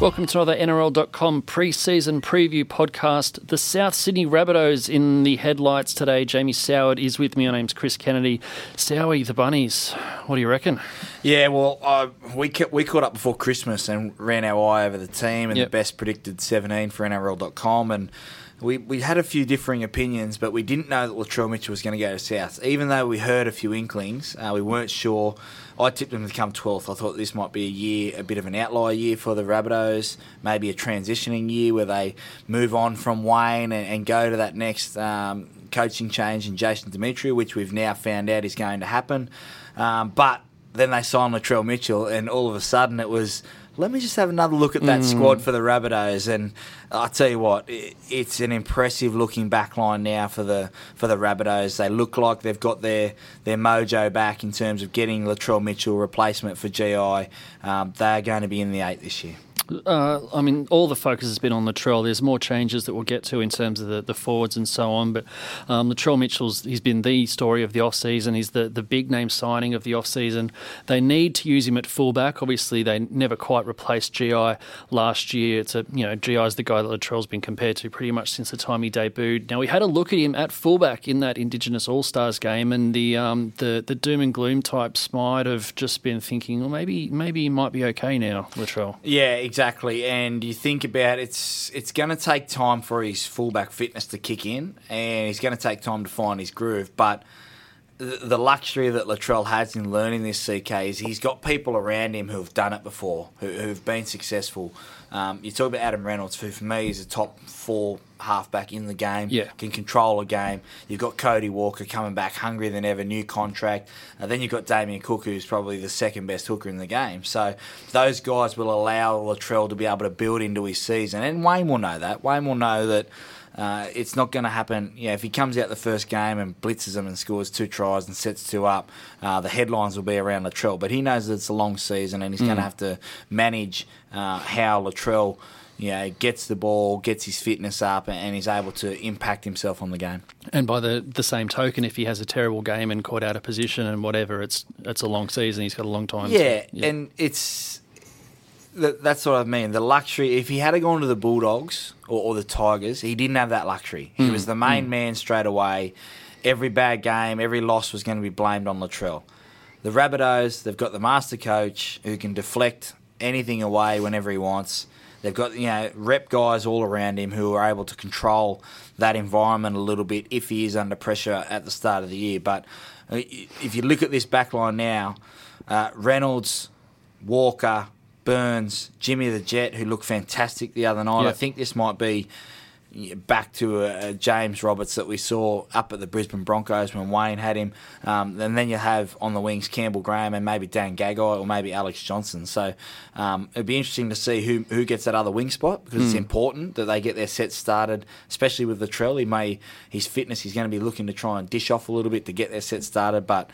Welcome to another NRL.com pre-season preview podcast. The South Sydney Rabbitohs in the headlights today. Jamie Soward is with me. My name's Chris Kennedy. Sowie, the Bunnies. What do you reckon? Yeah, well, uh, we we caught up before Christmas and ran our eye over the team and Yep. the best predicted 17 for NRL.com and. We, we had a few differing opinions, but we didn't know that Latrell Mitchell was going to go to South. Even though we heard a few inklings, uh, we weren't sure. I tipped him to come 12th. I thought this might be a year, a bit of an outlier year for the Rabbitohs, maybe a transitioning year where they move on from Wayne and, and go to that next um, coaching change in Jason Demetriou, which we've now found out is going to happen. Um, but then they signed Latrell Mitchell, and all of a sudden it was, let me just have another look at that squad for the Rabbitohs. And I'll tell you what, i it's an impressive looking back line now for the for the Rabbitohs. They look like they've got their, their mojo back in terms of getting Latrell Mitchell replacement for GI. Um, they're going to be in the eight this year. Uh, I mean, all the focus has been on Latrell. There's more changes that we'll get to in terms of the, the forwards and so on. But um, Latrell Mitchell's he's been the story of the off season. He's the, the big name signing of the off season. They need to use him at fullback. Obviously, they never quite replaced GI last year. It's a you know GI's the guy that Latrell's been compared to pretty much since the time he debuted. Now we had a look at him at fullback in that Indigenous All Stars game, and the um, the the doom and gloom types might have just been thinking, well, maybe maybe he might be okay now, Latrell. Yeah, exactly. Exactly, and you think about it's it's going to take time for his fullback fitness to kick in, and he's going to take time to find his groove. But the, luxury that Latrell has in learning this CK is he's got people around him who've done it before, who, who've been successful. Um, you talk about Adam Reynolds, who for me is a top four halfback in the game, Yeah. can control a game. You've got Cody Walker coming back hungrier than ever, new contract. Uh, then you've got Damien Cook, who's probably the second best hooker in the game. So those guys will allow Latrell to be able to build into his season. And Wayne will know that. Wayne will know that uh, it's not going to happen. Yeah, if he comes out the first game and blitzes them and scores two tries and sets two up, uh, the headlines will be around Latrell. But he knows that it's a long season and he's going to have to manage uh, how Latrell you know, gets the ball, gets his fitness up, and he's able to impact himself on the game. And by the, the same token, if he has a terrible game and caught out of position and whatever, it's it's a long season. He's got a long time. to- Yeah, and it's that, that's what I mean. The luxury. If he had to gone to the Bulldogs or, or the Tigers, he didn't have that luxury. He was the main man straight away. Every bad game, every loss was going to be blamed on Latrell. The Rabbitohs, they've got the master coach who can deflect anything away whenever he wants. They've got you know rep guys all around him who are able to control that environment a little bit if he is under pressure at the start of the year. But uh, if you look at this back line now, uh, Reynolds, Walker, Burns, Jimmy the Jet, who looked fantastic the other night. Yeah. I think this might be back to a, a James Roberts that we saw up at the Brisbane Broncos when Wayne had him. Um, and then you have on the wings Campbell Graham and maybe Dane Gagai or maybe Alex Johnson. So um, it'd be interesting to see who who gets that other wing spot because it's important that they get their sets started, especially with Latrell. He may his fitness he's going to be looking to try and dish off a little bit to get their set started, but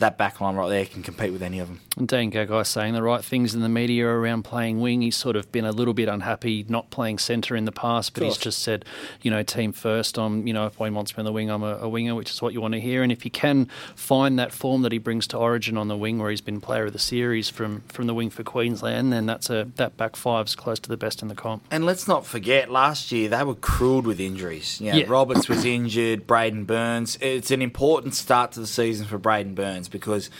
that back line right there can compete with any of them. And Dane Gagai saying the right things in the media around playing wing. He's sort of been a little bit unhappy not playing centre in the past, but he's just said, you know, team first. I'm, you know, if Wayne wants me on the wing, I'm a, a winger, which is what you want to hear. And if he can find that form that he brings to Origin on the wing, where he's been player of the series from from the wing for Queensland, then that's a that back five's close to the best in the comp. And let's not forget, last year they were cruelled with injuries. You know, Yeah. Roberts was injured, Braidon Burns. It's an important start to the season for Braidon Burns because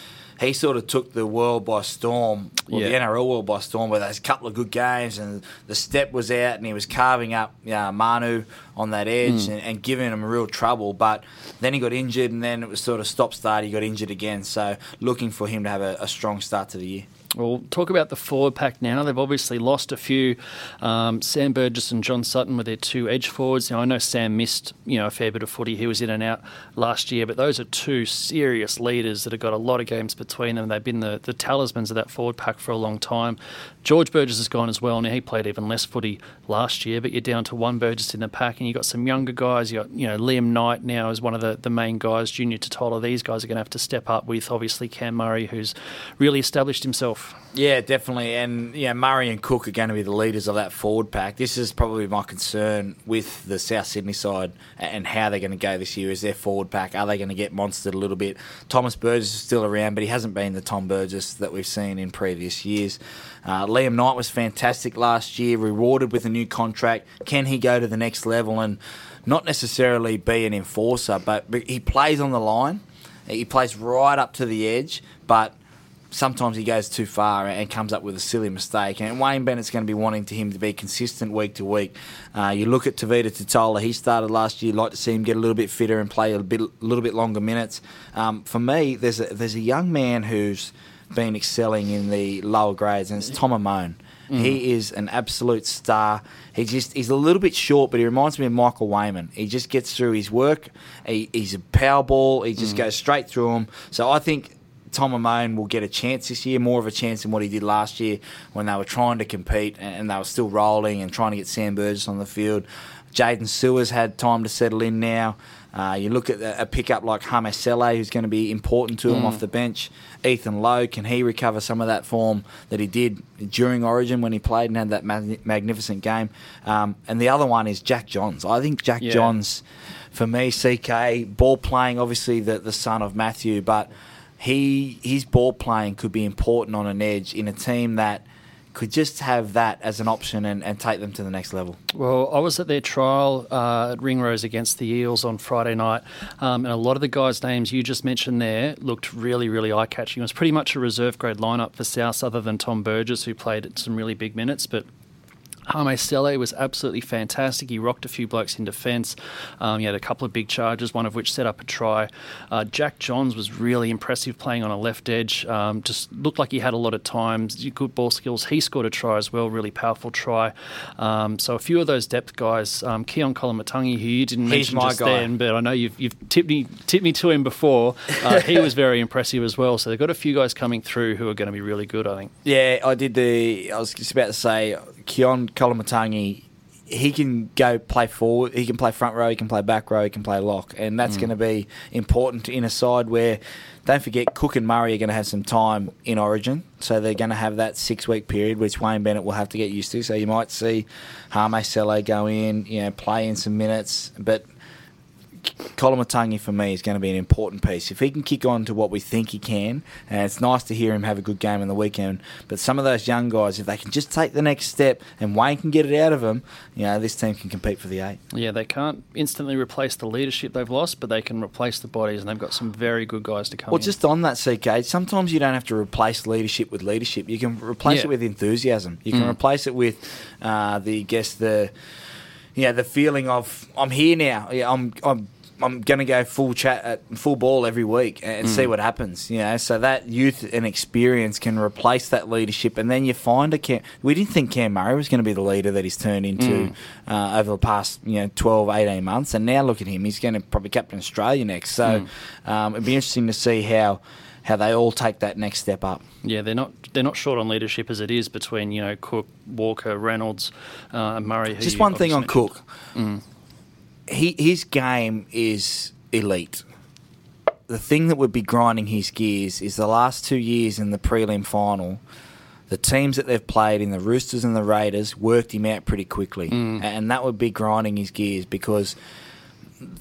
he sort of took the world by storm, or the NRL world by storm, with those couple of good games, and the step was out, and he was carving up uh, Manu on that edge Hmm. and, and giving him real trouble. But then he got injured, and then it was sort of stop start. He got injured again. So looking for him to have a, a strong start to the year. We'll talk about the forward pack now. They've obviously lost a few. Um, Sam Burgess and John Sutton were their two edge forwards. Now I know Sam missed you know a fair bit of footy. He was in and out last year, but those are two serious leaders that have got a lot of games between them. They've been the, the talismans of that forward pack for a long time. George Burgess has gone as well. Now he played even less footy last year, but you're down to one Burgess in the pack, and you've got some younger guys. You got you know Liam Knight now is one of the, the main guys. Junior Tatola. These guys are going to have to step up with obviously Cam Murray, who's really established himself off. Yeah, definitely. And yeah, Murray and Cook are going to be the leaders of that forward pack. This is probably my concern with the South Sydney side and how they're going to go this year. Is their forward pack are they going to get monstered a little bit? Thomas Burgess is still around, but he hasn't been the Tom Burgess that we've seen in previous years. Uh, Liam Knight was fantastic last year, rewarded with a new contract. Can he go to the next level and not necessarily be an enforcer, but he plays on the line. He plays right up to the edge, but sometimes he goes too far and comes up with a silly mistake. And Wayne Bennett's going to be wanting to him to be consistent week to week. Uh, you look at Tevita Tatola, he started last year. Like to see him get a little bit fitter and play a bit, a little bit longer minutes. Um, for me, there's a, there's a young man who's been excelling in the lower grades, and it's Tom Amone. Mm. He is an absolute star. He just he's a little bit short, but he reminds me of Michael Weyman. He just gets through his work. He, he's a power ball. He just mm. goes straight through him. So I think Tom Amone will get a chance this year, more of a chance than what he did last year when they were trying to compete and they were still rolling and trying to get Sam Burgess on the field. Jaydn Su'A's had time to settle in now. Uh, you look at a pickup like Hame Sele, who's going to be important to him mm. off the bench. Ethan Lowe, can he recover some of that form that he did during Origin when he played and had that magnificent game? Um, and the other one is Jack Johns. I think Jack yeah. Johns, for me, CK, ball playing, obviously the, the son of Matthew, but he his ball playing could be important on an edge in a team that could just have that as an option and, and take them to the next level. Well, I was at their trial uh, at Ringrose against the Eels on Friday night, um, and a lot of the guys' names you just mentioned there looked really, really eye catching. It was pretty much a reserve grade lineup for South, other than Tom Burgess, who played some really big minutes, but Hame was absolutely fantastic. He rocked a few blokes in defence. Um, he had a couple of big charges, one of which set up a try. Uh, Jack Johns was really impressive playing on a left edge. Um, just looked like he had a lot of time, good ball skills. He scored a try as well, really powerful try. Um, so a few of those depth guys, um, Keaon Koloamatangi, who you didn't He's mention just guy. then, but I know you've, you've tipped me tipped me to him before. Uh, he was very impressive as well. So they've got a few guys coming through who are going to be really good. I think. Yeah, I did the. I was just about to say Keaon Koloamatangi, he can go play forward, he can play front row, he can play back row, he can play lock, and that's mm. going to be important in a side where, don't forget, Cook and Murray are going to have some time in Origin, so they're going to have that six week period, which Wayne Bennett will have to get used to. So you might see Hame Sele go in, you know, play in some minutes, but Koloamatangi for me is going to be an important piece. If he can kick on to what we think he can, and it's nice to hear him have a good game in the weekend, but some of those young guys, if they can just take the next step and Wayne can get it out of them, you know, this team can compete for the eight. Yeah, they can't instantly replace the leadership they've lost, but they can replace the bodies, and they've got some very good guys to come Well, in. just on that, CK, sometimes you don't have to replace leadership with leadership. You can replace yeah. it with enthusiasm. You can mm. replace it with uh, the, guess, the, yeah, the feeling of, I'm here now. Yeah, I'm, I'm I'm going to go full chat at uh, full ball every week and mm. see what happens. You know, so that youth and experience can replace that leadership, and then you find a Cam. We didn't think Cam Murray was going to be the leader that he's turned into mm. uh, over the past you know 12, 18 months, and now look at him. He's going to probably captain Australia next. So mm. um, it'd be interesting to see how how they all take that next step up. Yeah, they're not they're not short on leadership as it is between you know Cook, Walker, Reynolds, uh, and Murray. Just one thing on mentioned. Cook. Mm he his game is elite. The thing that would be grinding his gears is the last two years in the prelim final. The teams that they've played in the Roosters and the Raiders worked him out pretty quickly, mm. and that would be grinding his gears because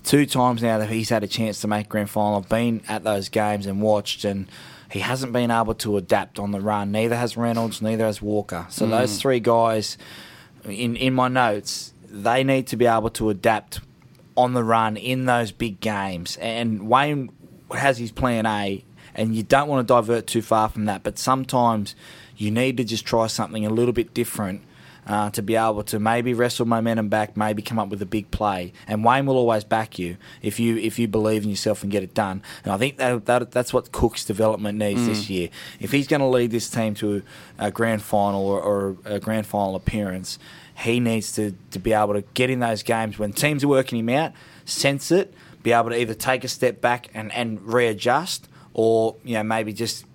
two times now that he's had a chance to make grand final, I've been at those games and watched, and he hasn't been able to adapt on the run. Neither has Reynolds, neither has Walker. So mm. those three guys, in in my notes, they need to be able to adapt on the run in those big games. And Wayne has his plan A, and you don't want to divert too far from that. But sometimes you need to just try something a little bit different. Uh, to be able to maybe wrestle momentum back, maybe come up with a big play, and Wayne will always back you if you if you believe in yourself and get it done. And I think that, that that's what Cook's development needs mm. this year. If he's going to lead this team to a grand final or, or a grand final appearance, he needs to, to be able to get in those games when teams are working him out, sense it, be able to either take a step back and, and readjust or, you know, maybe just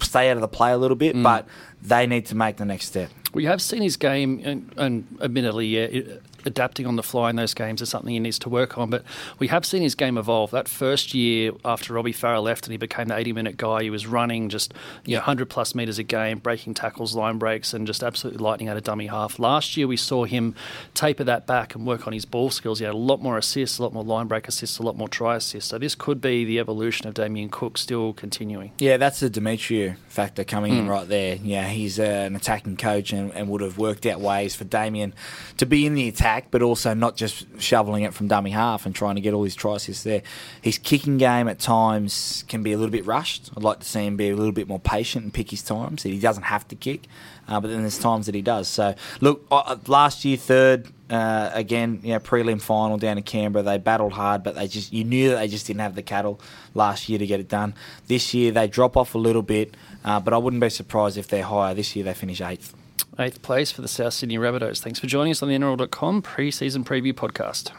stay out of the play a little bit, mm. but they need to make the next step. We have seen his game, and, and admittedly, yeah, adapting on the fly in those games is something he needs to work on. But we have seen his game evolve. That first year after Robbie Farah left and he became the 80 minute guy, he was running just you know, 100 plus metres a game, breaking tackles, line breaks, and just absolutely lightning out a dummy half. Last year we saw him taper that back and work on his ball skills. He had a lot more assists, a lot more line break assists, a lot more try assists. So this could be the evolution of Damien Cook still continuing. Yeah, that's the Demetriou factor coming mm. in right there. Yeah, he's uh, an attacking coach and, and would have worked out ways for Damien to be in the attack, but also not just shoveling it from dummy half and trying to get all his assists there. His kicking game at times can be a little bit rushed. I'd like to see him be a little bit more patient and pick his times. So he doesn't have to kick, uh, but then there's times that he does. So, look, uh, last year, third, uh, again, you know, prelim final down in Canberra. They battled hard, but they just you knew that they just didn't have the cattle last year to get it done. This year they drop off a little bit, uh, but I wouldn't be surprised if they're higher. This year they finish eighth. Eighth place for the South Sydney Rabbitohs. Thanks for joining us on the NRL.com pre-season preview podcast.